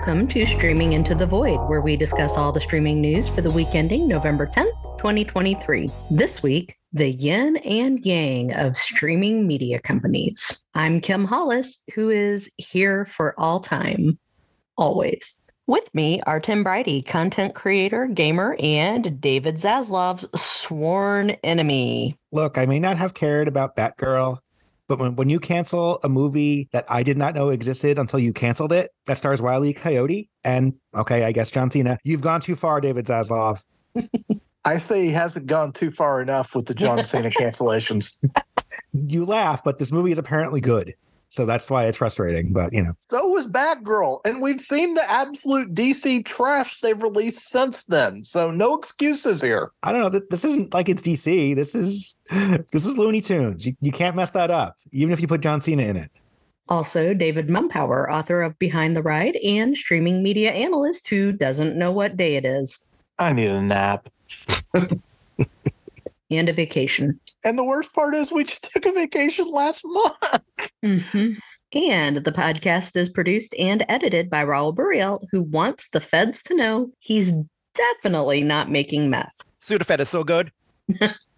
Welcome to Streaming Into the Void, where we discuss all the streaming news for the week ending November 10th, 2023. This week, the yin and yang of streaming media companies. I'm Kim Hollis, who is here for all time, always. With me are Tim Briody, content creator, gamer, and David Zaslav's sworn enemy. Look, I may not have cared about Batgirl, but when, when you cancel a movie that I did not know existed until you canceled it, that stars Wiley Coyote, and okay, I guess John Cena, you've gone too far, David Zaslav. I say he hasn't gone too far enough with the John Cena cancellations. You laugh, but this movie is apparently good. So that's why it's frustrating. But you know, so was Batgirl, and we've seen the absolute DC trash they've released since then. So no excuses here. I don't know. This isn't like it's DC. This is this is Looney Tunes. You, you can't mess that up, even if you put John Cena in it. Also, David Mumpower, author of Behind the Ride and streaming media analyst who doesn't know what day it is. I need a nap. and a vacation. And the worst part is, we just took a vacation last month. Mm-hmm. And the podcast is produced and edited by Raul Buriel, who wants the feds to know he's definitely not making meth. Sudafed is so good.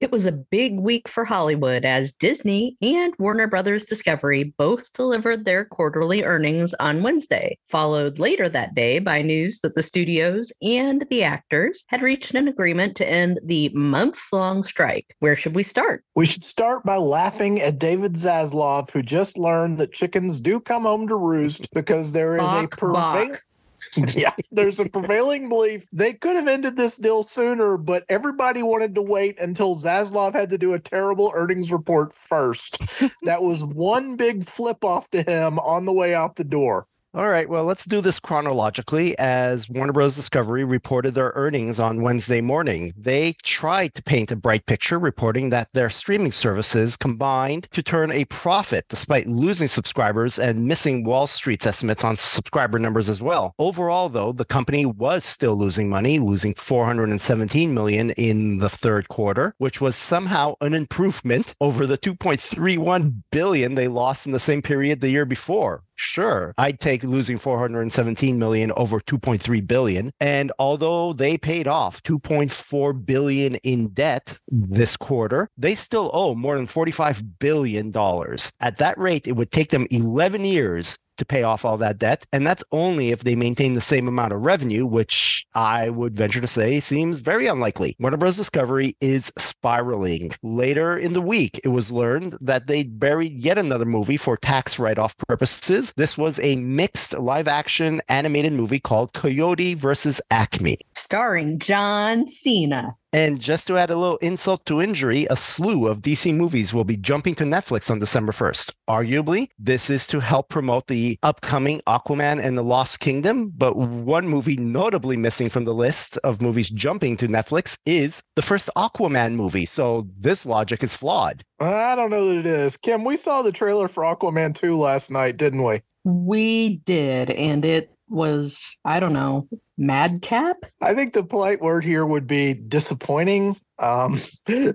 It was a big week for Hollywood as Disney and Warner Brothers Discovery both delivered their quarterly earnings on Wednesday, followed later that day by news that the studios and the actors had reached an agreement to end the months long strike. Where should we start? We should start by laughing at David Zaslav, who just learned that chickens do come home to roost because there is Bok, a pervasive yeah, there's a prevailing belief they could have ended this deal sooner, but everybody wanted to wait until Zaslav had to do a terrible earnings report first. that was one big flip off to him on the way out the door. All right, well, let's do this chronologically as Warner Bros. Discovery reported their earnings on Wednesday morning. They tried to paint a bright picture, reporting that their streaming services combined to turn a profit despite losing subscribers and missing Wall Street's estimates on subscriber numbers as well. Overall, though, the company was still losing money, losing 417 million in the third quarter, which was somehow an improvement over the 2.31 billion they lost in the same period the year before sure. I'd take losing 417 million over 2.3 billion. And although they paid off 2.4 billion in debt this quarter they still owe more than 45 billion dollars. At that rate it would take them 11 years to pay off all that debt. And that's only if they maintain the same amount of revenue, which I would venture to say seems very unlikely. Warner Bros. Discovery is spiraling. Later in the week, it was learned that they buried yet another movie for tax write off purposes. This was a mixed live action animated movie called Coyote versus Acme. Starring John Cena. And just to add a little insult to injury, a slew of DC movies will be jumping to Netflix on December 1st. Arguably, this is to help promote the upcoming Aquaman and the Lost Kingdom. But one movie notably missing from the list of movies jumping to Netflix is the first Aquaman movie. So this logic is flawed. I don't know that it is. Kim, we saw the trailer for Aquaman 2 last night, didn't we? We did. And it was, I don't know, madcap? I think the polite word here would be disappointing um,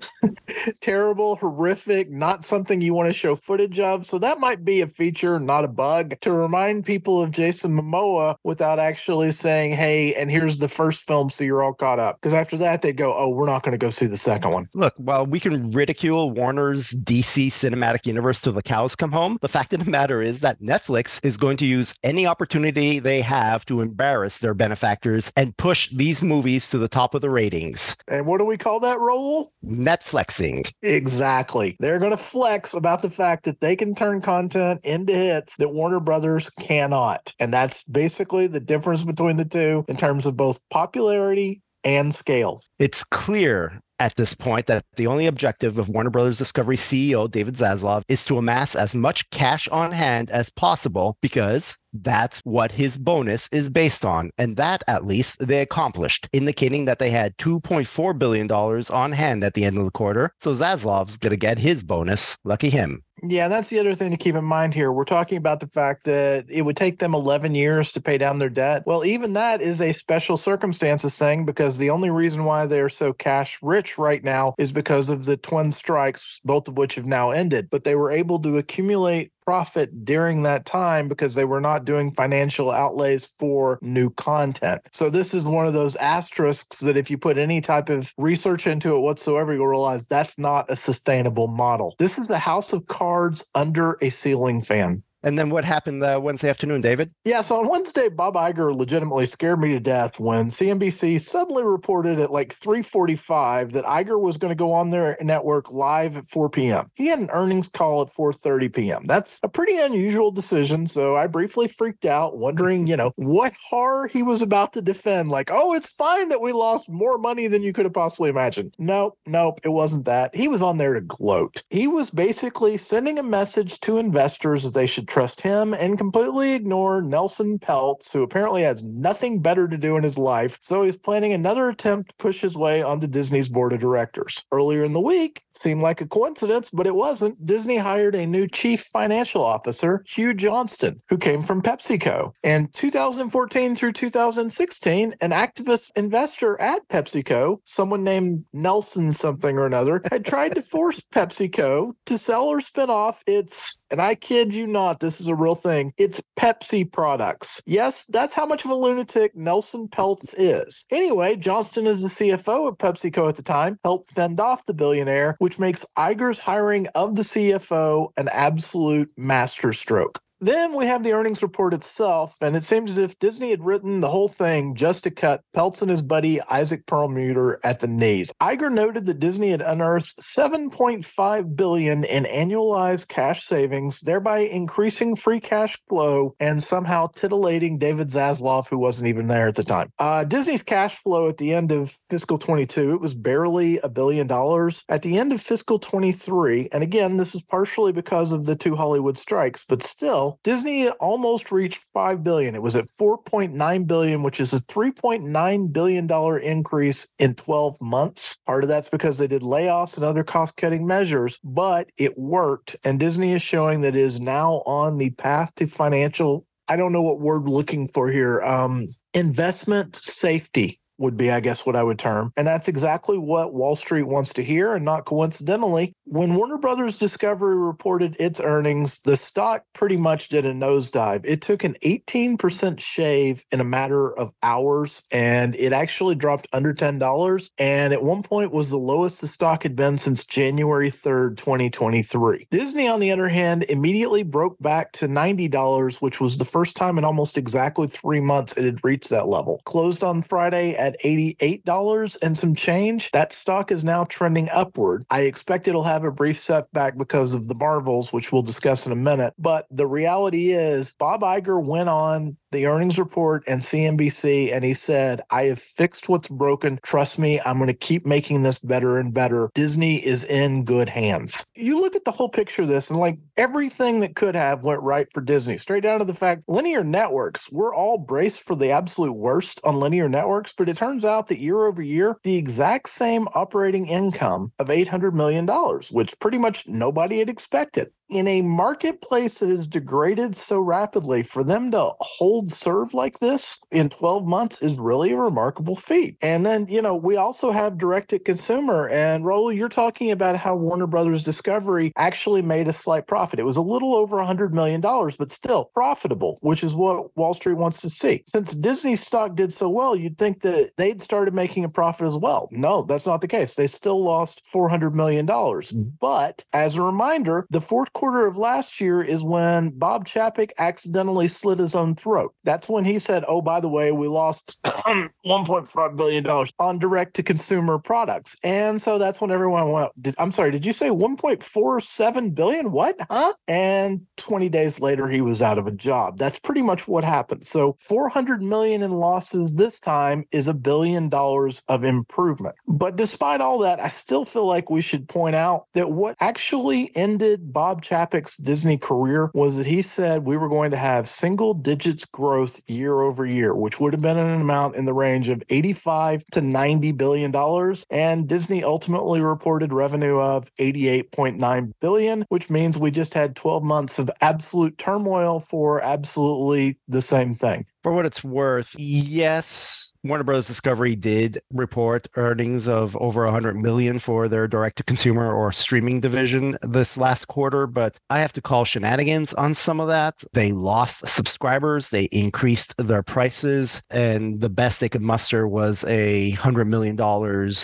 terrible, horrific, not something you want to show footage of. So that might be a feature, not a bug, to remind people of Jason Momoa without actually saying, hey, and here's the first film, so you're all caught up. Because after that, they go, oh, we're not going to go see the second one. Look, while we can ridicule Warner's DC cinematic universe till the cows come home, the fact of the matter is that Netflix is going to use any opportunity they have to embarrass their benefactors and push these movies to the top of the ratings. And what do we call that? That role? Netflixing. Exactly. They're going to flex about the fact that they can turn content into hits that Warner Brothers cannot. And that's basically the difference between the two in terms of both popularity and scale. It's clear at this point that the only objective of Warner Brothers Discovery CEO David Zaslav is to amass as much cash on hand as possible because that's what his bonus is based on. And that, at least, they accomplished, indicating that they had $2.4 billion on hand at the end of the quarter. So Zaslav's going to get his bonus. Lucky him. Yeah, that's the other thing to keep in mind here. We're talking about the fact that it would take them 11 years to pay down their debt. Well, even that is a special circumstances thing because the only reason why they're so cash rich right now is because of the twin strikes, both of which have now ended. But they were able to accumulate profit during that time because they were not doing financial outlays for new content. So this is one of those asterisks that if you put any type of research into it whatsoever, you'll realize that's not a sustainable model. This is the house of cards under a ceiling fan. And then what happened uh, Wednesday afternoon, David? Yeah, so on Wednesday, Bob Iger legitimately scared me to death when CNBC suddenly reported at like 3:45 that Iger was going to go on their network live at 4 p.m. He had an earnings call at 4:30 p.m. That's a pretty unusual decision. So I briefly freaked out, wondering, you know, what horror he was about to defend. Like, oh, it's fine that we lost more money than you could have possibly imagined. Nope, nope, it wasn't that. He was on there to gloat. He was basically sending a message to investors that they should trust him and completely ignore Nelson Peltz, who apparently has nothing better to do in his life. So he's planning another attempt to push his way onto Disney's board of directors. Earlier in the week, seemed like a coincidence, but it wasn't. Disney hired a new chief financial officer, Hugh Johnston, who came from PepsiCo. In 2014 through 2016, an activist investor at PepsiCo, someone named Nelson something or another, had tried to force PepsiCo to sell or spin off its, and I kid you not, this is a real thing. It's Pepsi products. Yes, that's how much of a lunatic Nelson Peltz is. Anyway, Johnston is the CFO of PepsiCo at the time, helped fend off the billionaire, which makes Iger's hiring of the CFO an absolute masterstroke. Then we have the earnings report itself, and it seems as if Disney had written the whole thing just to cut Peltz and his buddy Isaac Perlmutter at the knees. Iger noted that Disney had unearthed 7.5 billion in annualized cash savings, thereby increasing free cash flow and somehow titillating David Zaslav, who wasn't even there at the time. Uh, Disney's cash flow at the end of fiscal 22, it was barely a billion dollars. At the end of fiscal 23, and again, this is partially because of the two Hollywood strikes, but still, Disney almost reached 5 billion. It was at 4.9 billion, which is a 3.9 billion dollar increase in 12 months. Part of that's because they did layoffs and other cost-cutting measures, but it worked and Disney is showing that it is now on the path to financial I don't know what word we're looking for here. Um, investment safety would be, I guess, what I would term. And that's exactly what Wall Street wants to hear. And not coincidentally, when Warner Brothers Discovery reported its earnings, the stock pretty much did a nosedive. It took an 18% shave in a matter of hours, and it actually dropped under $10. And at one point was the lowest the stock had been since January 3rd, 2023. Disney, on the other hand, immediately broke back to $90, which was the first time in almost exactly three months it had reached that level. Closed on Friday at $88 and some change. That stock is now trending upward. I expect it'll have a brief setback because of the Marvels, which we'll discuss in a minute. But the reality is, Bob Iger went on the earnings report and CNBC, and he said, I have fixed what's broken. Trust me, I'm going to keep making this better and better. Disney is in good hands. You look at the whole picture of this, and like everything that could have went right for Disney, straight down to the fact linear networks, we're all braced for the absolute worst on linear networks, but it turns out that year over year, the exact same operating income of $800 million, which pretty much nobody had expected in a marketplace that is degraded so rapidly, for them to hold serve like this in 12 months is really a remarkable feat. And then, you know, we also have direct to consumer. And Raul, you're talking about how Warner Brothers Discovery actually made a slight profit. It was a little over $100 million, but still profitable, which is what Wall Street wants to see. Since Disney stock did so well, you'd think that they'd started making a profit as well. No, that's not the case. They still lost $400 million. Mm-hmm. But as a reminder, the fourth quarter of last year is when Bob Chapek accidentally slit his own throat. That's when he said, "Oh, by the way, we lost 1.5 billion dollars on direct to consumer products." And so that's when everyone went, did, "I'm sorry, did you say 1.47 billion? What? Huh?" And 20 days later, he was out of a job. That's pretty much what happened. So 400 million in losses this time is a billion dollars of improvement. But despite all that, I still feel like we should point out that what actually ended Bob Chapek's Disney career was that he said we were going to have single digits growth year over year, which would have been an amount in the range of 85 to 90 billion dollars. And Disney ultimately reported revenue of 88.9 billion, which means we just had 12 months of absolute turmoil for absolutely the same thing. For what it's worth, yes, Warner Bros. Discovery did report earnings of over 100 million for their direct to consumer or streaming division this last quarter, but I have to call shenanigans on some of that. They lost subscribers, they increased their prices, and the best they could muster was a $100 million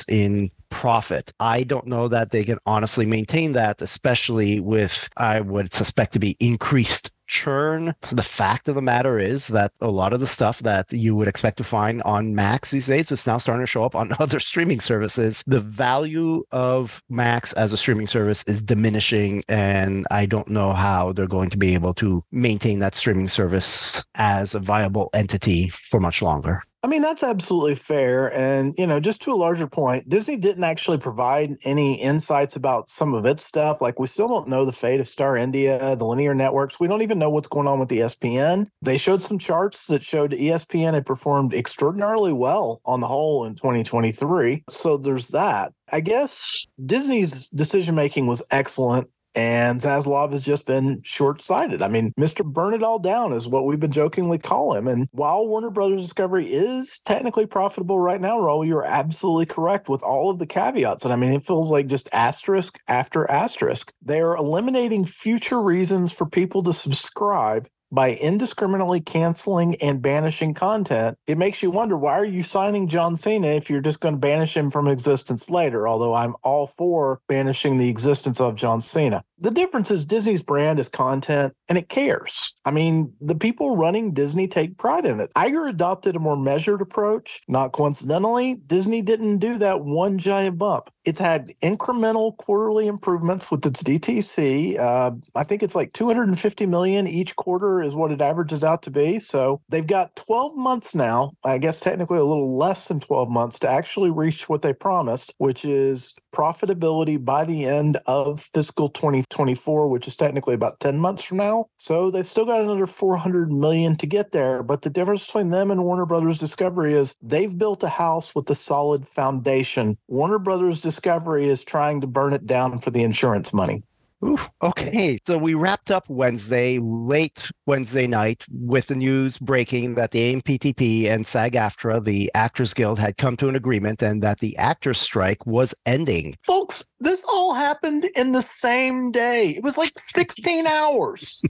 in profit. I don't know that they can honestly maintain that, especially with, I would suspect to be increased churn. The fact of the matter is that a lot of the stuff that you would expect to find on Max these days is now starting to show up on other streaming services. The value of Max as a streaming service is diminishing, and I don't know how they're going to be able to maintain that streaming service as a viable entity for much longer. I mean, that's absolutely fair. And, you know, just to a larger point, Disney didn't actually provide any insights about some of its stuff. Like, we still don't know the fate of Star India, the linear networks. We don't even know what's going on with ESPN. They showed some charts that showed ESPN had performed extraordinarily well on the whole in 2023. So there's that. I guess Disney's decision making was excellent. And Zaslav has just been short sighted. I mean, Mr. Burn It All Down is what we've been jokingly call him. And while Warner Brothers Discovery is technically profitable right now, Raul, you're absolutely correct with all of the caveats. And I mean, it feels like just asterisk after asterisk. They're eliminating future reasons for people to subscribe by indiscriminately canceling and banishing content, it makes you wonder why are you signing John Cena if you're just going to banish him from existence later? Although I'm all for banishing the existence of John Cena. The difference is Disney's brand is content and it cares. I mean, the people running Disney take pride in it. Iger adopted a more measured approach. Not coincidentally, Disney didn't do that one giant bump. It's had incremental quarterly improvements with its DTC. Uh, I think it's like 250 million each quarter is what it averages out to be. So they've got 12 months now, I guess technically a little less than 12 months to actually reach what they promised, which is profitability by the end of fiscal 2024, which is technically about 10 months from now. So they've still got another 400 million to get there. But the difference between them and Warner Brothers Discovery is they've built a house with a solid foundation. Warner Brothers Discovery is trying to burn it down for the insurance money. Ooh, okay. So we wrapped up Wednesday, late Wednesday night, with the news breaking that the AMPTP and SAG AFTRA, the Actors Guild, had come to an agreement and that the actors' strike was ending. Folks, this all happened in the same day. It was like 16 hours.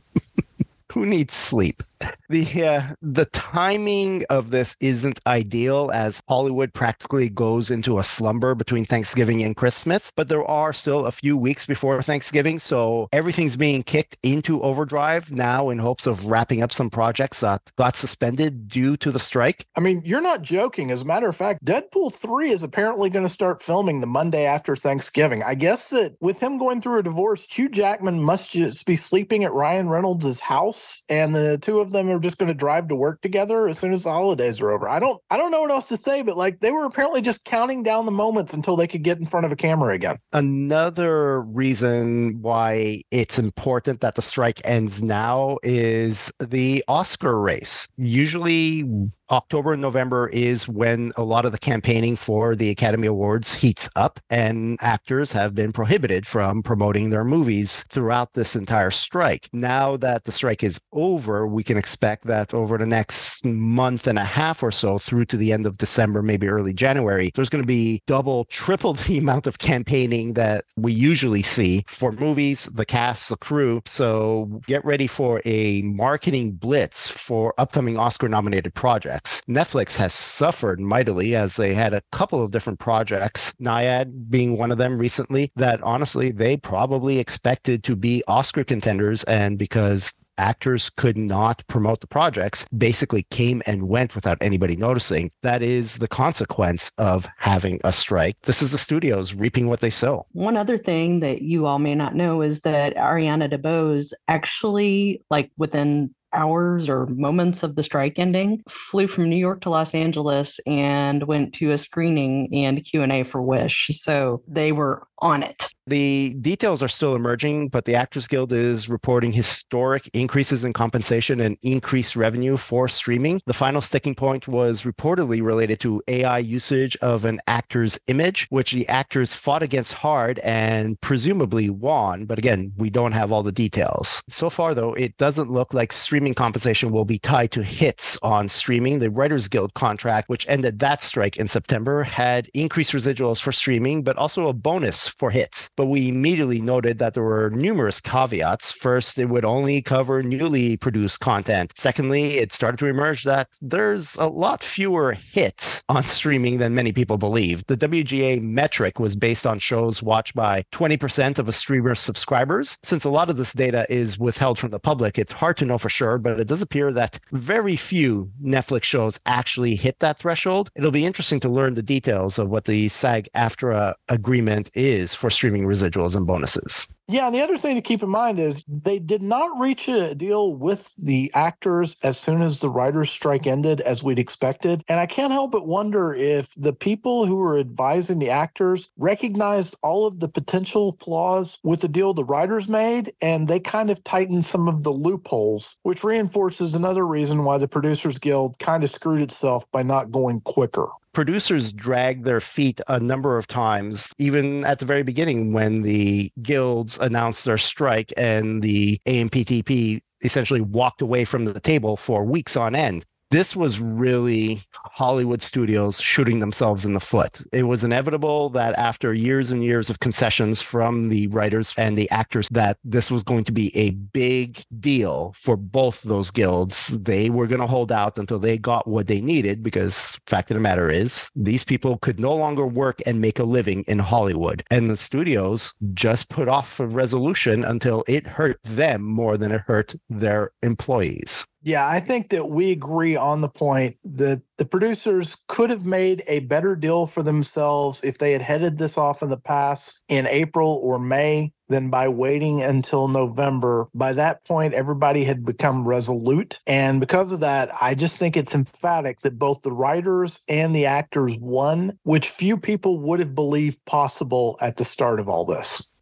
Who needs sleep? the uh, the timing of this isn't ideal as Hollywood practically goes into a slumber between Thanksgiving and Christmas, but there are still a few weeks before Thanksgiving, so everything's being kicked into overdrive now in hopes of wrapping up some projects that got suspended due to the strike. I mean, you're not joking. As a matter of fact, Deadpool 3 is apparently going to start filming the Monday after Thanksgiving. I guess that with him going through a divorce, Hugh Jackman must just be sleeping at Ryan Reynolds' house and the two of of them are just going to drive to work together as soon as the holidays are over. I don't I don't know what else to say, but like they were apparently just counting down the moments until they could get in front of a camera again. Another reason why it's important that the strike ends now is the Oscar race. Usually October and November is when a lot of the campaigning for the Academy Awards heats up, and actors have been prohibited from promoting their movies throughout this entire strike. Now that the strike is over, we can expect that over the next month and a half or so, through to the end of December, maybe early January, there's going to be double, triple the amount of campaigning that we usually see for movies, the cast, the crew. So get ready for a marketing blitz for upcoming Oscar nominated projects projects. Netflix has suffered mightily as they had a couple of different projects, Nyad being one of them recently, that honestly they probably expected to be Oscar contenders. And because actors could not promote the projects, basically came and went without anybody noticing. That is the consequence of having a strike. This is the studios reaping what they sow. One other thing that you all may not know is that Ariana DeBose actually, like within hours or moments of the strike ending flew from new york to los angeles and went to a screening and q&a for wish so they were on it the details are still emerging, but the Actors Guild is reporting historic increases in compensation and increased revenue for streaming. The final sticking point was reportedly related to AI usage of an actor's image, which the actors fought against hard and presumably won. But again, we don't have all the details. So far, though, it doesn't look like streaming streaming compensation will be tied to hits on streaming. The Writers Guild contract, which ended that strike in September, had increased residuals for streaming, but also a bonus for hits. But we immediately noted that there were numerous caveats. First, it would only cover newly produced content. Secondly, it started to emerge that there's a lot fewer hits on streaming than many people believe. The WGA metric was based on shows watched by 20% of a streamer's subscribers. Since a lot of this data is withheld from the public, it's hard to know for sure, but it does appear that very few Netflix shows actually hit that threshold. It'll be interesting to learn the details of what the SAG AFTRA agreement is for streaming residuals and bonuses. Yeah, and the other thing to keep in mind is they did not reach a deal with the actors as soon as the writers' strike ended, as we'd expected. And I can't help but wonder if the people who were advising the actors recognized all of the potential flaws with the deal the writers made, and they kind of tightened some of the loopholes, which reinforces another reason why the Producers Guild kind of screwed itself by not going quicker producers dragged their feet a number of times, even at the very beginning when the guilds announced their strike and the AMPTP essentially walked away from the table for weeks on end this was really Hollywood studios shooting themselves in the foot. It was inevitable that after years and years of concessions from the writers and the actors that this was going to be a big deal for both those guilds. They were going to hold out until they got what they needed because fact of the matter is these people could no longer work and make a living in Hollywood. And the studios just put off a resolution until it hurt them more than it hurt their employees. Yeah, I think that we agree on the point that the producers could have made a better deal for themselves if they had headed this off in the past in April or May than by waiting until November. By that point, everybody had become resolute. And because of that, I just think it's emphatic that both the writers and the actors won, which few people would have believed possible at the start of all this.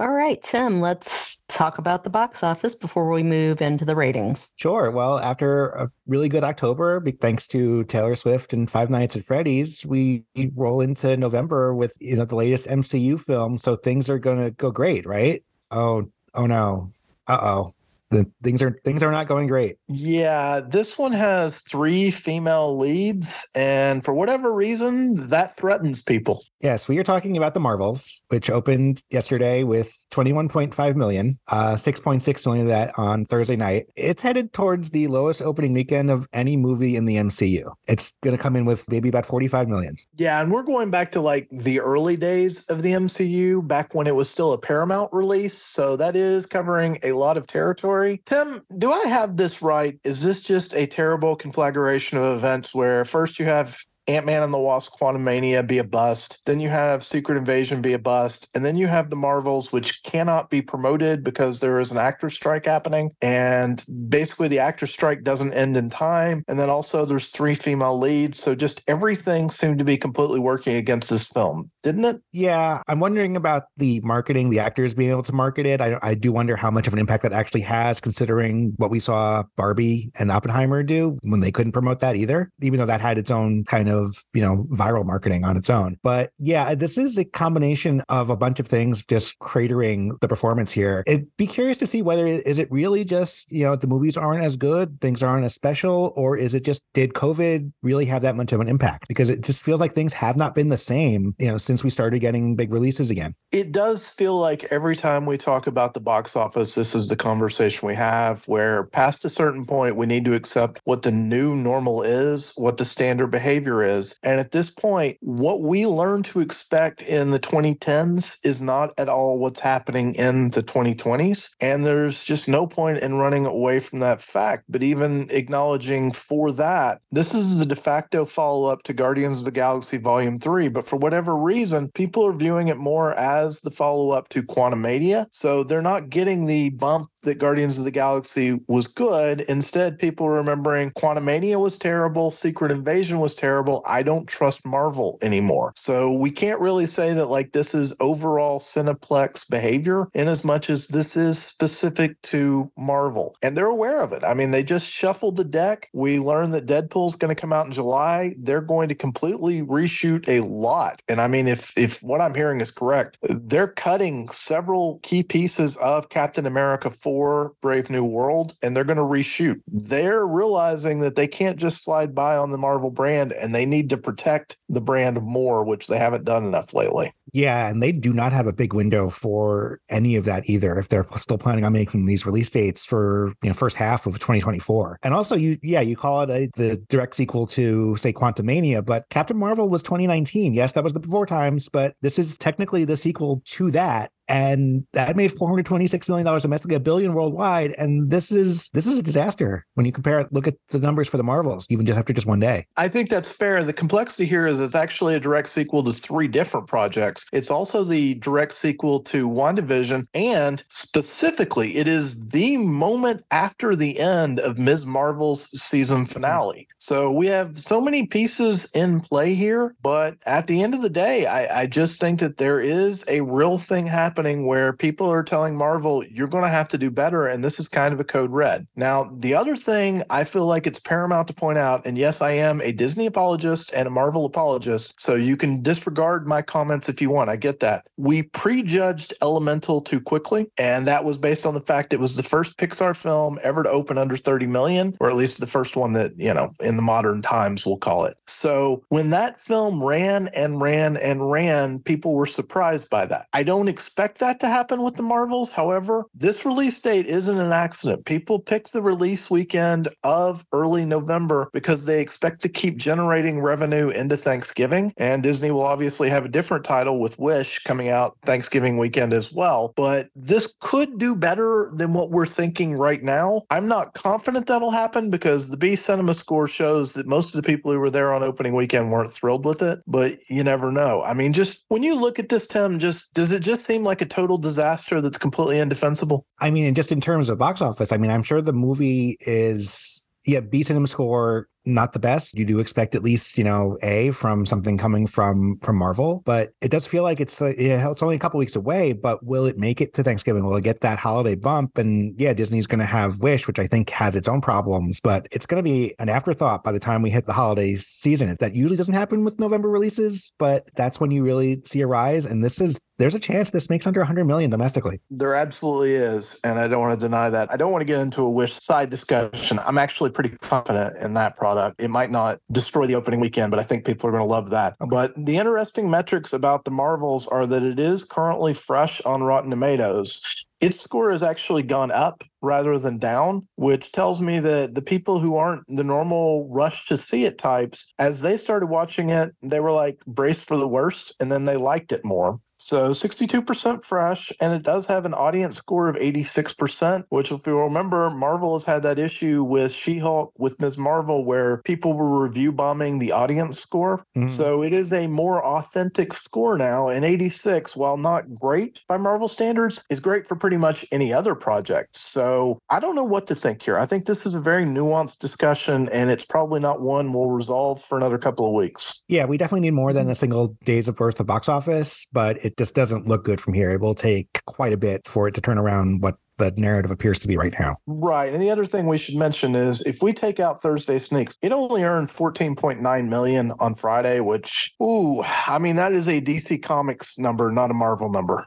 All right, Tim, let's talk about the box office before we move into the ratings. Sure. Well, after a really good October, thanks to Taylor Swift and Five Nights at Freddy's, we roll into November with you know the latest MCU film, so things are going to go great, right? Oh, oh no. Uh-oh the things are things are not going great. Yeah, this one has three female leads, and for whatever reason, that threatens people. Yes, we are talking about the Marvels, which opened yesterday with 21.5 million, uh, 6.6 million of that on Thursday night. It's headed towards the lowest opening weekend of any movie in the MCU. It's going to come in with maybe about 45 million. Yeah, and we're going back to like the early days of the MCU, back when it was still a Paramount release. So that is covering a lot of territory. Tim, do I have this right? Is this just a terrible conflagration of events where first you have Ant Man and the Wasp Quantumania be a bust. Then you have Secret Invasion be a bust. And then you have the Marvels, which cannot be promoted because there is an actor strike happening. And basically, the actor strike doesn't end in time. And then also, there's three female leads. So just everything seemed to be completely working against this film, didn't it? Yeah. I'm wondering about the marketing, the actors being able to market it. I, I do wonder how much of an impact that actually has, considering what we saw Barbie and Oppenheimer do when they couldn't promote that either, even though that had its own kind of of, you know, viral marketing on its own. But yeah, this is a combination of a bunch of things just cratering the performance here. It'd be curious to see whether is it really just, you know, the movies aren't as good, things aren't as special, or is it just did COVID really have that much of an impact? Because it just feels like things have not been the same, you know, since we started getting big releases again. It does feel like every time we talk about the box office, this is the conversation we have where past a certain point, we need to accept what the new normal is, what the standard behavior is is. And at this point, what we learned to expect in the 2010s is not at all what's happening in the 2020s. And there's just no point in running away from that fact. But even acknowledging for that, this is the de facto follow up to Guardians of the Galaxy Volume 3. But for whatever reason, people are viewing it more as the follow up to Quantumania. So they're not getting the bump that Guardians of the Galaxy was good. Instead, people are remembering Quantumania was terrible, Secret Invasion was terrible Marvel, I don't trust Marvel anymore. So we can't really say that like this is overall Cineplex behavior in as much as this is specific to Marvel. And they're aware of it. I mean, they just shuffled the deck. We learned that Deadpool's going to come out in July. They're going to completely reshoot a lot. And I mean, if if what I'm hearing is correct, they're cutting several key pieces of Captain America 4 Brave New World and they're going to reshoot. They're realizing that they can't just slide by on the Marvel brand and they need to protect the brand more, which they haven't done enough lately. Yeah, and they do not have a big window for any of that either. If they're still planning on making these release dates for you know first half of 2024, and also you yeah you call it a the direct sequel to say Quantumania, but Captain Marvel was 2019. Yes, that was the before times, but this is technically the sequel to that and that made 426 million dollars domestically, a billion worldwide. And this is this is a disaster when you compare it. Look at the numbers for the Marvels, even just after just one day. I think that's fair. The complexity here is it's actually a direct sequel to three different projects. It's also the direct sequel to WandaVision, and specifically, it is the moment after the end of Ms. Marvel's season mm-hmm. finale. So we have so many pieces in play here, but at the end of the day, I, I just think that there is a real thing happening where people are telling Marvel, you're going to have to do better. And this is kind of a code red. Now, the other thing I feel like it's paramount to point out, and yes, I am a Disney apologist and a Marvel apologist. So you can disregard my comments if you want. I get that. We prejudged Elemental too quickly. And that was based on the fact it was the first Pixar film ever to open under 30 million, or at least the first one that, you know, in the modern times, we'll call it. So when that film ran and ran and ran, people were surprised by that. I don't expect that to happen with the Marvels. However, this release date isn't an accident. People pick the release weekend of early November because they expect to keep generating revenue into Thanksgiving. And Disney will obviously have a different title with Wish coming out Thanksgiving weekend as well. But this could do better than what we're thinking right now. I'm not confident that'll happen because the B CinemaScore shows that most of the people who were there on opening weekend weren't thrilled with it, but you never know. I mean, just when you look at this, Tim, just does it just seem like a total disaster that's completely indefensible? I mean, and just in terms of box office, I mean, I'm sure the movie is yeah, B CinemaScore not the best. You do expect at least, you know, a from something coming from from Marvel, but it does feel like it's uh, it's only a couple weeks away. But will it make it to Thanksgiving? Will it get that holiday bump? And yeah, Disney's going to have Wish, which I think has its own problems, but it's going to be an afterthought by the time we hit the holiday season. That usually doesn't happen with November releases, but that's when you really see a rise. And this is there's a chance this makes under 100 million domestically. There absolutely is, and I don't want to deny that. I don't want to get into a Wish side discussion. I'm actually pretty confident in that product. It might not destroy the opening weekend, but I think people are going to love that. But the interesting metrics about the Marvels are that it is currently fresh on Rotten Tomatoes. Its score has actually gone up rather than down, which tells me that the people who aren't the normal rush to see it types, as they started watching it, they were like braced for the worst and then they liked it more. So 62% fresh, and it does have an audience score of 86%, which, if you remember, Marvel has had that issue with She Hulk, with Ms. Marvel, where people were review bombing the audience score. Mm. So it is a more authentic score now, and 86, while not great by Marvel standards, is great for pretty much any other project. So I don't know what to think here. I think this is a very nuanced discussion, and it's probably not one we'll resolve for another couple of weeks. Yeah, we definitely need more than a single days of worth of box office, but it just doesn't look good from here. It will take quite a bit for it to turn around what the narrative appears to be right now. Right. And the other thing we should mention is if we take out Thursday sneaks, it only earned 14.9 million on Friday, which ooh, I mean that is a DC Comics number, not a Marvel number.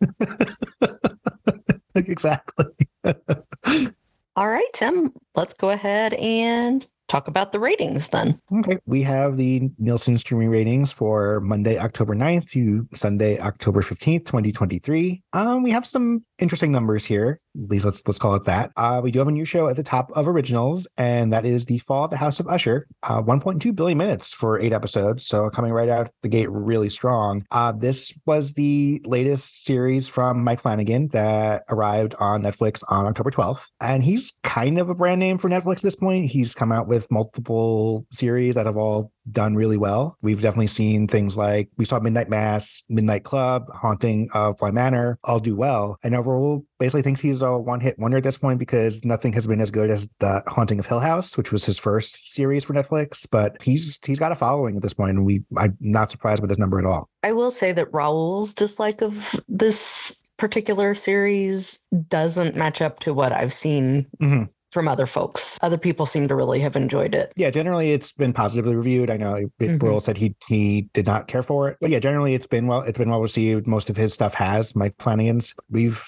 exactly. All right, Tim, let's go ahead and talk about the ratings then. Okay. We have the Nielsen streaming ratings for Monday, October 9th to Sunday, October 15th, 2023. Um, we have some interesting numbers here. At least let's let's call it that. Uh, we do have a new show at the top of originals, and that is the Fall of the House of Usher. Uh, 1.2 billion minutes for eight episodes, so coming right out the gate really strong. Uh, this was the latest series from Mike Flanagan that arrived on Netflix on October 12th, and he's kind of a brand name for Netflix at this point. He's come out with multiple series that have all done really well. We've definitely seen things like we saw Midnight Mass, Midnight Club, Haunting of Bly Manor all do well. And overall, basically thinks he's a one hit wonder at this point because nothing has been as good as the Haunting of Hill House, which was his first series for Netflix. But he's he's got a following at this point, and we I'm not surprised with this number at all. I will say that Raul's dislike of this particular series doesn't match up to what I've seen mm-hmm from other folks. Other people seem to really have enjoyed it. Yeah, generally it's been positively reviewed. I know mm mm said he he did not care for it, but yeah, generally it's been well it's been well received. Most of his stuff has. Mike Flanagan's. We've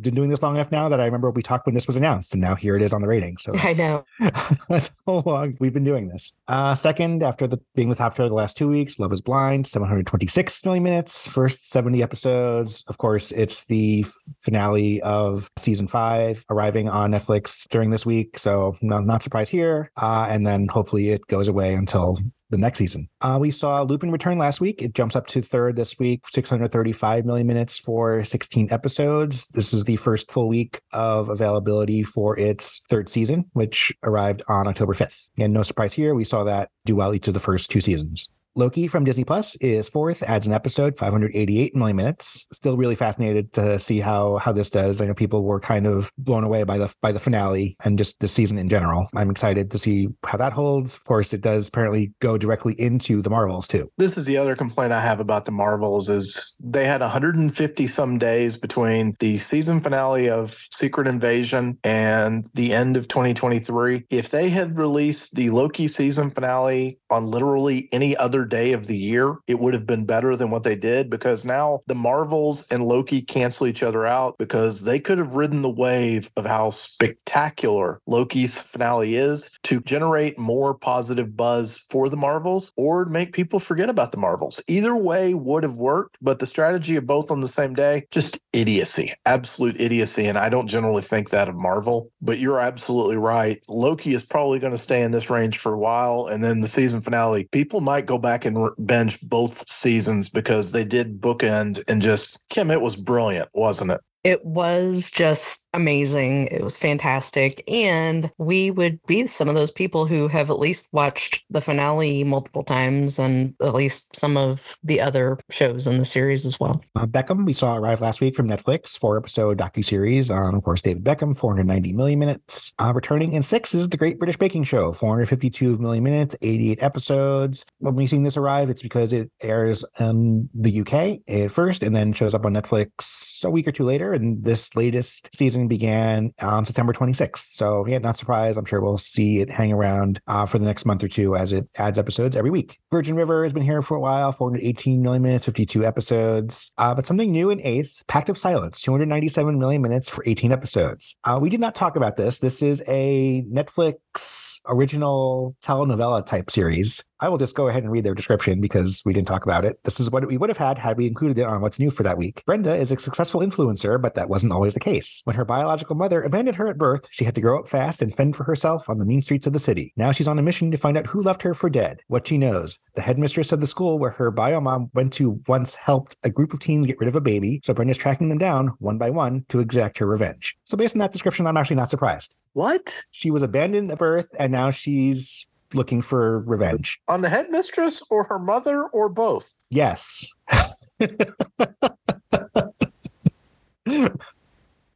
been doing this long enough now that I remember we talked when this was announced, and now here it is on the rating. So I know that's how long we've been doing this. Uh, second, after the being the top show the last two weeks, Love Is Blind, 726 million minutes, first 70 episodes. Of course, it's the finale of season five, arriving on Netflix during this week. So not not surprised here. Uh, and then hopefully it goes away until the next season. Uh, we saw Lupin return last week. It jumps up to third this week, 635 million minutes for 16 episodes. This is the first full week of availability for its third season, which arrived on October 5th. And no surprise here, we saw that do well each of the first two seasons. Loki from Disney Plus is fourth, adds an episode, 588 million minutes. Still really fascinated to see how how this does. I know people were kind of blown away by the by the finale and just the season in general. I'm excited to see how that holds. Of course, it does apparently go directly into the Marvels too. This is the other complaint I have about the Marvels is they had 150 some days between the season finale of Secret Invasion and the end of 2023. If they had released the Loki season finale on literally any other other day of the year, it would have been better than what they did because now the Marvels and Loki cancel each other out because they could have ridden the wave of how spectacular Loki's finale is to generate more positive buzz for the Marvels or make people forget about the Marvels. Either way would have worked, but the strategy of both on the same day, just idiocy, absolute idiocy. And I don't generally think that of Marvel, but you're absolutely right. Loki is probably going to stay in this range for a while. And then the season finale, people might go back back and bench both seasons because they did bookend and just Kim, it was brilliant, wasn't it? It was just amazing. It was fantastic. And we would be some of those people who have at least watched the finale multiple times and at least some of the other shows in the series as well. Uh, Beckham, we saw arrive last week from Netflix, four episode docu-series on, of course, David Beckham, 490 million minutes. Uh, returning in six is The Great British Baking Show, 452 million minutes, 88 episodes. When we've seen this arrive, it's because it airs in the UK at first and then shows up on Netflix a week or two later. And this latest season began on September 26th. So, yeah, not surprised. I'm sure we'll see it hang around uh, for the next month or two as it adds episodes every week. Virgin River has been here for a while, 418 million minutes, 52 episodes. Uh, but something new in eighth, Pact of Silence, 297 million minutes for 18 episodes. Uh, we did not talk about this. This is a Netflix original telenovela type series. I will just go ahead and read their description because we didn't talk about it. This is what we would have had had we included it on What's New for that week. Brenda is a successful influencer, but that wasn't always the case. When her biological mother abandoned her at birth, she had to grow up fast and fend for herself on the mean streets of the city. Now she's on a mission to find out who left her for dead. What she knows. The headmistress of the school where her bio mom went to once helped a group of teens get rid of a baby, so Brenda's tracking them down one by one to exact her revenge. So based on that description, I'm actually not surprised. What? She was abandoned at birth and now she's looking for revenge. On the headmistress or her mother or both? Yes.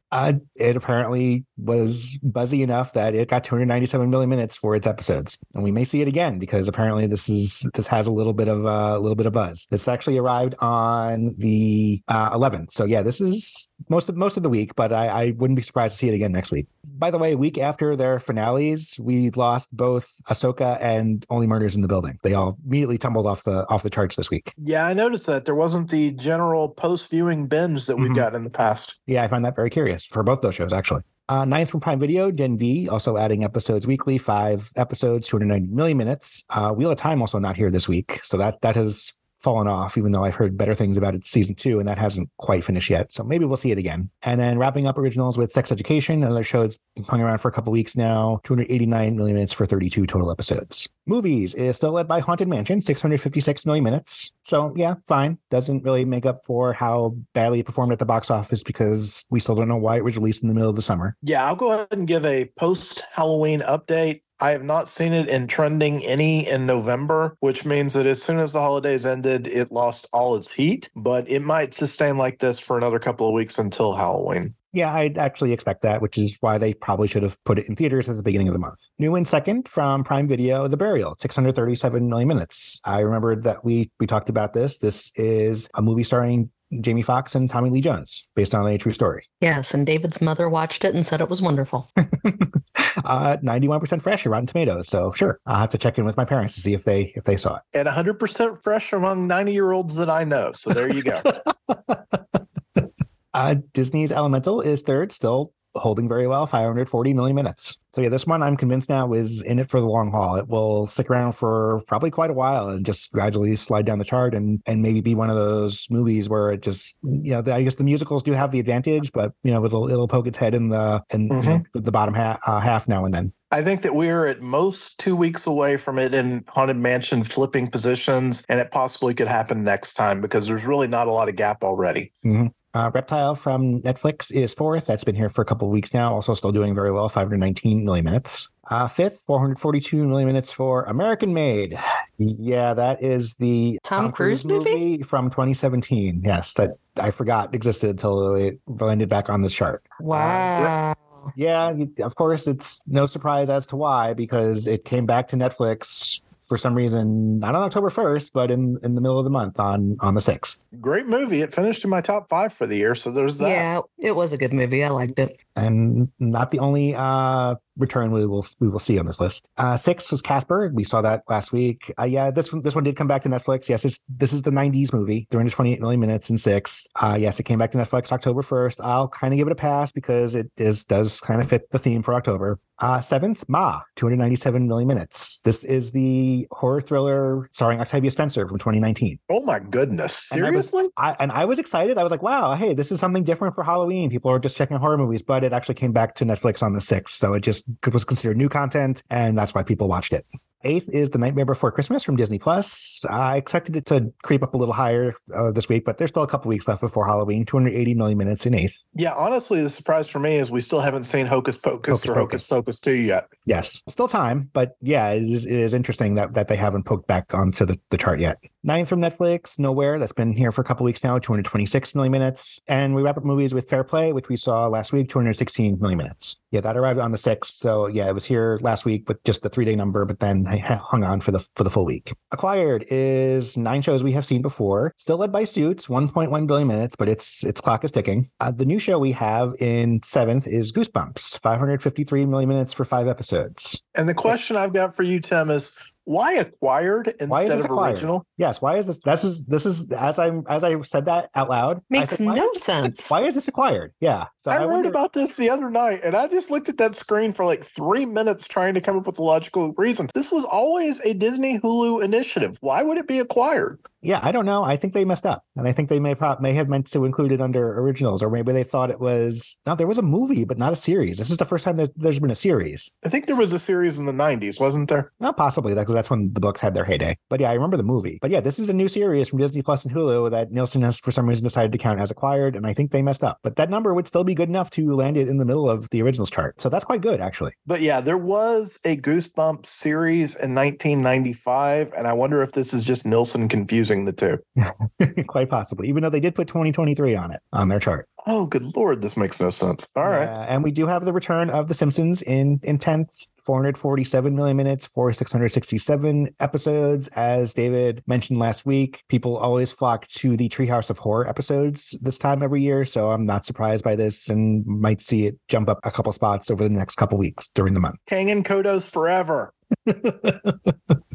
Uh, it apparently was buzzy enough that it got 297 million minutes for its episodes, and we may see it again because apparently this is this has a little bit of uh, a little bit of buzz. This actually arrived on the uh, 11th, so yeah, this is most of most of the week, but I, I wouldn't be surprised to see it again next week. By the way, week after their finales, we lost both Ahsoka and Only Murders in the Building. They all immediately tumbled off the off the charts this week. Yeah, I noticed that there wasn't the general post viewing binge that we mm-hmm. got in the past. Yeah, I find that very curious for both those shows, actually. Uh, ninth from Prime Video, Gen V, also adding episodes weekly, five episodes, 290 million minutes. Uh, Wheel of Time also not here this week, so that that has fallen off, even though I've heard better things about it season two, and that hasn't quite finished yet. So maybe we'll see it again. And then wrapping up originals with Sex Education, another show that's hung around for a couple weeks now, 289 million minutes for 32 total episodes. Movies is still led by Haunted Mansion, 656 million minutes. So yeah, fine. Doesn't really make up for how badly it performed at the box office because we still don't know why it was released in the middle of the summer. Yeah, I'll go ahead and give a post Halloween update I have not seen it in trending any in November, which means that as soon as the holidays ended, it lost all its heat, but it might sustain like this for another couple of weeks until Halloween. Yeah, I'd actually expect that, which is why they probably should have put it in theaters at the beginning of the month. New in second from Prime Video, The Burial, 637 million minutes. I remembered that we we talked about this. This is a movie starring Jamie Foxx and Tommy Lee Jones, based on a true story. Yes, and David's mother watched it and said it was wonderful. uh, 91% fresh at Rotten Tomatoes. So sure, I'll have to check in with my parents to see if they if they saw it. And 100% fresh among 90 year olds that I know. So there you go. uh, Disney's Elemental is third, still holding very well 540 million minutes so yeah this one i'm convinced now is in it for the long haul it will stick around for probably quite a while and just gradually slide down the chart and and maybe be one of those movies where it just you know the, i guess the musicals do have the advantage but you know it'll it'll poke its head in the in mm-hmm. you know, the, the bottom half uh, half now and then I think that we're at most two weeks away from it in Haunted Mansion flipping positions, and it possibly could happen next time because there's really not a lot of gap already. Mm-hmm. Uh, Reptile from Netflix is fourth. That's been here for a couple weeks now. Also, still doing very well. 519 million minutes. Uh, fifth, 442 million minutes for American Made. Yeah, that is the Tom, Tom Cruise, Cruise movie? movie from 2017. Yes, that I forgot existed until it landed back on this chart. Wow. Uh, yeah, of course, it's no surprise as to why, because it came back to Netflix for some reason, not on October 1st, but in, in the middle of the month on on the 6th. Great movie. It finished in my top five for the year. So there's that. Yeah, it was a good movie. I liked it. And not the only uh, return we will we will see on this list. Uh, six was Casper. We saw that last week. Uh, yeah, this one this one did come back to Netflix. Yes, it's this is the '90s movie, 328 million minutes and six. Uh, yes, it came back to Netflix October 1st. I'll kind of give it a pass because it is does kind of fit the theme for October. Uh, seventh, Ma, 297 million minutes. This is the horror thriller starring Octavia Spencer from 2019. Oh my goodness! Seriously? And I, was, I, and I was excited. I was like, wow, hey, this is something different for Halloween. People are just checking horror movies, but it actually came back to Netflix on the sixth, so it just was considered new content, and that's why people watched it. Eighth is The Nightmare Before Christmas from Disney Plus. I expected it to creep up a little higher uh, this week, but there's still a couple weeks left before Halloween. 280 million minutes in eighth. Yeah, honestly, the surprise for me is we still haven't seen Hocus Pocus Hocus or Hocus Pocus 2 yet. Yes, still time, but yeah, it is, it is interesting that, that they haven't poked back onto the, the chart yet. Ninth from Netflix, Nowhere. That's been here for a couple weeks now, 226 million minutes. And we wrap up movies with Fair Play, which we saw last week, 216 million minutes. Yeah, that arrived on the 6th. So yeah, it was here last week with just the three day number, but then I hung on for the for the full week. Acquired is nine shows we have seen before, still led by Suits, 1.1 billion minutes, but its its clock is ticking. Uh, the new show we have in seventh is Goosebumps, 553 million minutes for five episodes. And the question I've got for you, Tim, is why acquired instead why is this of acquired? original? Yes, why is this? This is this is as I as I said that out loud. Makes said, no this, sense. Why is this acquired? Yeah. So I, I wrote wonder... about this the other night, and I just looked at that screen for like three minutes trying to come up with a logical reason. This was always a Disney Hulu initiative. Why would it be acquired? Yeah, I don't know. I think they messed up, and I think they may pro- may have meant to include it under originals, or maybe they thought it was no. There was a movie, but not a series. This is the first time there's, there's been a series. I think there was a series in the '90s, wasn't there? No, possibly because that's when the books had their heyday. But yeah, I remember the movie. But yeah, this is a new series from Disney Plus and Hulu that Nielsen has for some reason decided to count as acquired, and I think they messed up. But that number would still be good enough to land it in the middle of the originals chart, so that's quite good actually. But yeah, there was a Goosebumps series in 1995, and I wonder if this is just Nielsen confusing the two. Quite possibly, even though they did put 2023 on it on their chart. Oh, good lord, this makes no sense. All right, uh, and we do have the return of The Simpsons in in tenth, 447 million minutes for 667 episodes. As David mentioned last week, people always flock to the Treehouse of Horror episodes this time every year, so I'm not surprised by this, and might see it jump up a couple spots over the next couple weeks during the month. Kang and Kodos forever.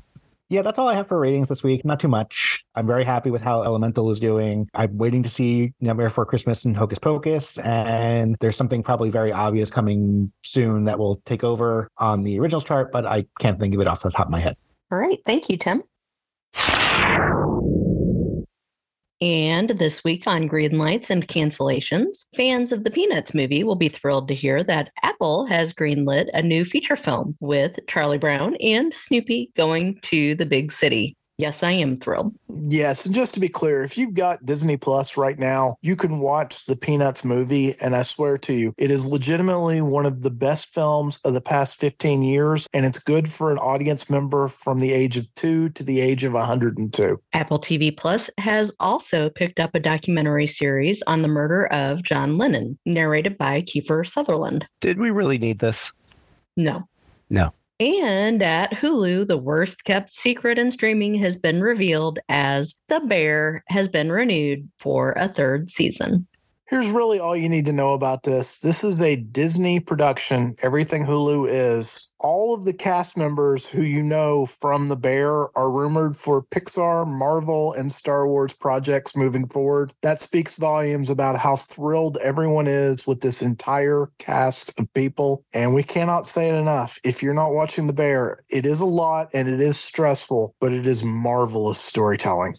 yeah, that's all I have for ratings this week. Not too much. I'm very happy with how Elemental is doing. I'm waiting to see Nightmare for Christmas and Hocus Pocus, and there's something probably very obvious coming soon that will take over on the originals chart, but I can't think of it off the top of my head. All right. Thank you, Tim. And this week on Green Lights and Cancellations, fans of the Peanuts movie will be thrilled to hear that Apple has greenlit a new feature film with Charlie Brown and Snoopy going to the big city. Yes, I am thrilled. Yes, and just to be clear, if you've got Disney Plus right now, you can watch the Peanuts movie, and I swear to you, it is legitimately one of the best films of the past 15 years, and it's good for an audience member from the age of two to the age of 102. Apple TV Plus has also picked up a documentary series on the murder of John Lennon, narrated by Kiefer Sutherland. Did we really need this? No. No. And at Hulu, the worst kept secret in streaming has been revealed as The Bear has been renewed for a third season. Here's really all you need to know about this. This is a Disney production, everything Hulu is. All of the cast members who you know from The Bear are rumored for Pixar, Marvel, and Star Wars projects moving forward. That speaks volumes about how thrilled everyone is with this entire cast of people. And we cannot say it enough. If you're not watching The Bear, it is a lot and it is stressful, but it is marvelous storytelling.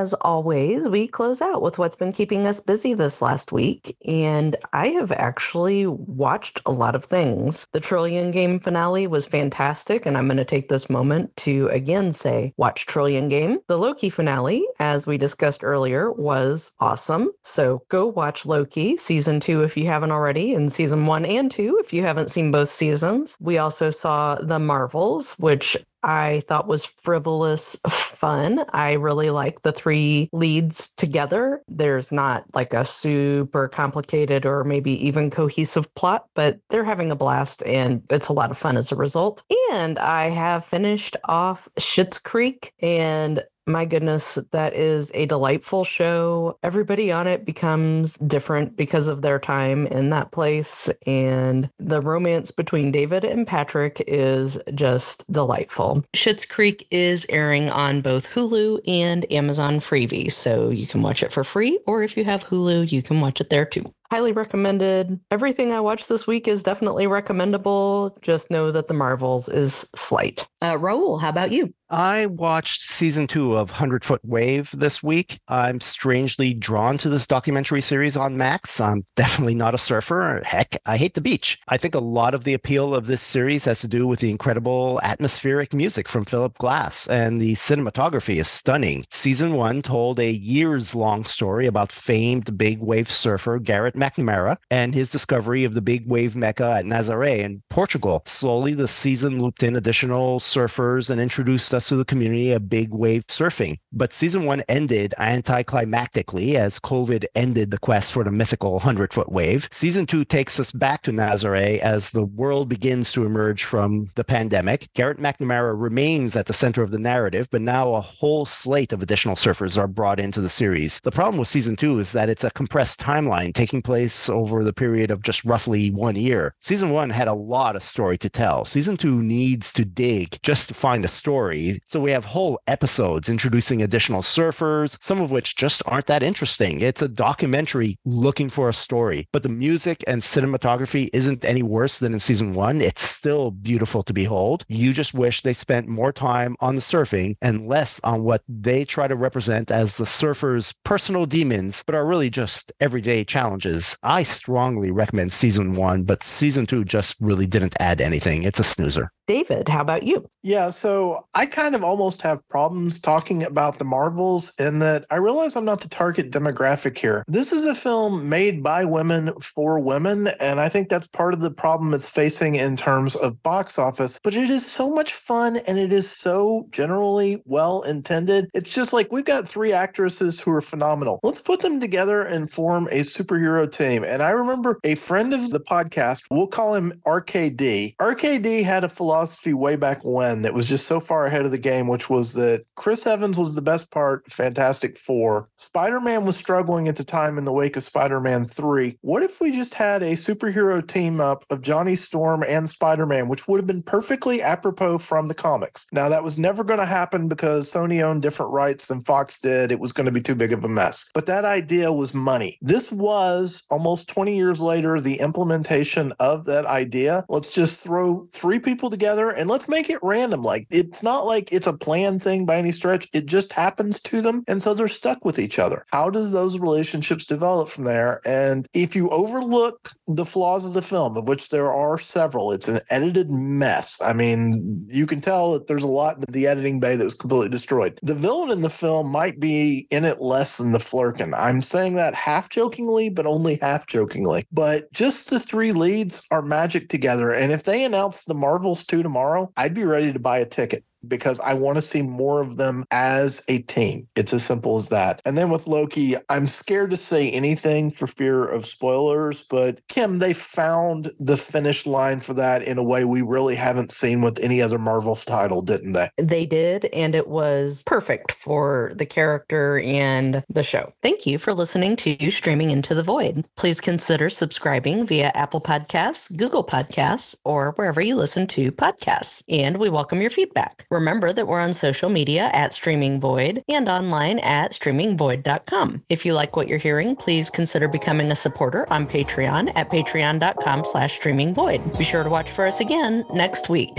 As always, we close out with what's been keeping us busy this last week. And I have actually watched a lot of things. The Trillion Game finale was fantastic. And I'm going to take this moment to again say, watch Trillion Game. The Loki finale, as we discussed earlier, was awesome. So go watch Loki season two if you haven't already, and season one and two if you haven't seen both seasons. We also saw The Marvels, which I thought was frivolous fun. I really like the three leads together. There's not like a super complicated or maybe even cohesive plot, but they're having a blast and it's a lot of fun as a result. And I have finished off Schitt's Creek and my goodness, that is a delightful show. Everybody on it becomes different because of their time in that place. And the romance between David and Patrick is just delightful. Schitt's Creek is airing on both Hulu and Amazon Freevee. So you can watch it for free, or if you have Hulu, you can watch it there too highly recommended. Everything I watched this week is definitely recommendable. Just know that the Marvels is slight. Uh, Raul, how about you? I watched season two of 100 Foot Wave this week. I'm strangely drawn to this documentary series on Max. I'm definitely not a surfer. Heck, I hate the beach. I think a lot of the appeal of this series has to do with the incredible atmospheric music from Philip Glass, and the cinematography is stunning. Season one told a years long story about famed big wave surfer Garrett McNamara and his discovery of the big wave mecca at Nazaré in Portugal. Slowly, the season looped in additional surfers and introduced us to the community of big wave surfing. But season one ended anticlimactically as COVID ended the quest for the mythical 100 foot wave. Season two takes us back to Nazaré as the world begins to emerge from the pandemic. Garrett McNamara remains at the center of the narrative, but now a whole slate of additional surfers are brought into the series. The problem with season two is that it's a compressed timeline taking place over the period of just roughly one year. Season one had a lot of story to tell. Season two needs to dig just to find a story. So we have whole episodes introducing additional surfers, some of which just aren't that interesting. It's a documentary looking for a story, but the music and cinematography isn't any worse than in season one. It's still beautiful to behold. You just wish they spent more time on the surfing and less on what they try to represent as the surfers' personal demons, but are really just everyday challenges. I strongly recommend season one, but season two just really didn't add anything. It's a snoozer. David, how about you? Yeah, so I kind of almost have problems talking about the Marvels in that I realize I'm not the target demographic here. This is a film made by women for women, and I think that's part of the problem it's facing in terms of box office. But it is so much fun and it is so generally well intended. It's just like we've got three actresses who are phenomenal. Let's put them together and form a superhero team. And I remember a friend of the podcast, we'll call him RKD. RKD had a philosophy philosophy way back when that was just so far ahead of the game, which was that Chris Evans was the best part Fantastic Four. Spider Man was struggling at the time in the wake of Spider Man 3. What if we just had a superhero team up of Johnny Storm and Spider Man, which would have been perfectly apropos from the comics? Now, that was never going to happen because Sony owned different rights than Fox did. It was going to be too big of a mess. But that idea was money. This was almost 20 years later the implementation of that idea. Let's just throw three people together and let's make it random. Like it's not like it's a planned thing by any stretch. It just happens to them. And so they're stuck with each other. How does those relationships develop from there? And if you overlook the flaws of the film, of which there are several, it's an edited mess. I mean, you can tell that there's a lot in the editing bay that was completely destroyed. The villain in the film might be in it less than the Flerken. I'm saying that half jokingly, but only half jokingly. But just the three leads are magic together. And if they announce the Marvels 2 tomorrow, I'd be ready to buy a ticket because I want to see more of them as a team. It's as simple as that. And then with Loki, I'm scared to say anything for fear of spoilers, but Kim, they found the finish line for that in a way we really haven't seen with any other Marvel title, didn't they? They did, and it was perfect for the character and the show. Thank you for listening to Streaming Into the Void. Please consider subscribing via Apple Podcasts, Google Podcasts, or wherever you listen to podcasts. And we welcome your feedback. Remember that we're on social media at Streaming Void and online at streamingvoid.com. If you like what you're hearing, please consider becoming a supporter on Patreon at patreon.com slash streamingvoid. Be sure to watch for us again next week.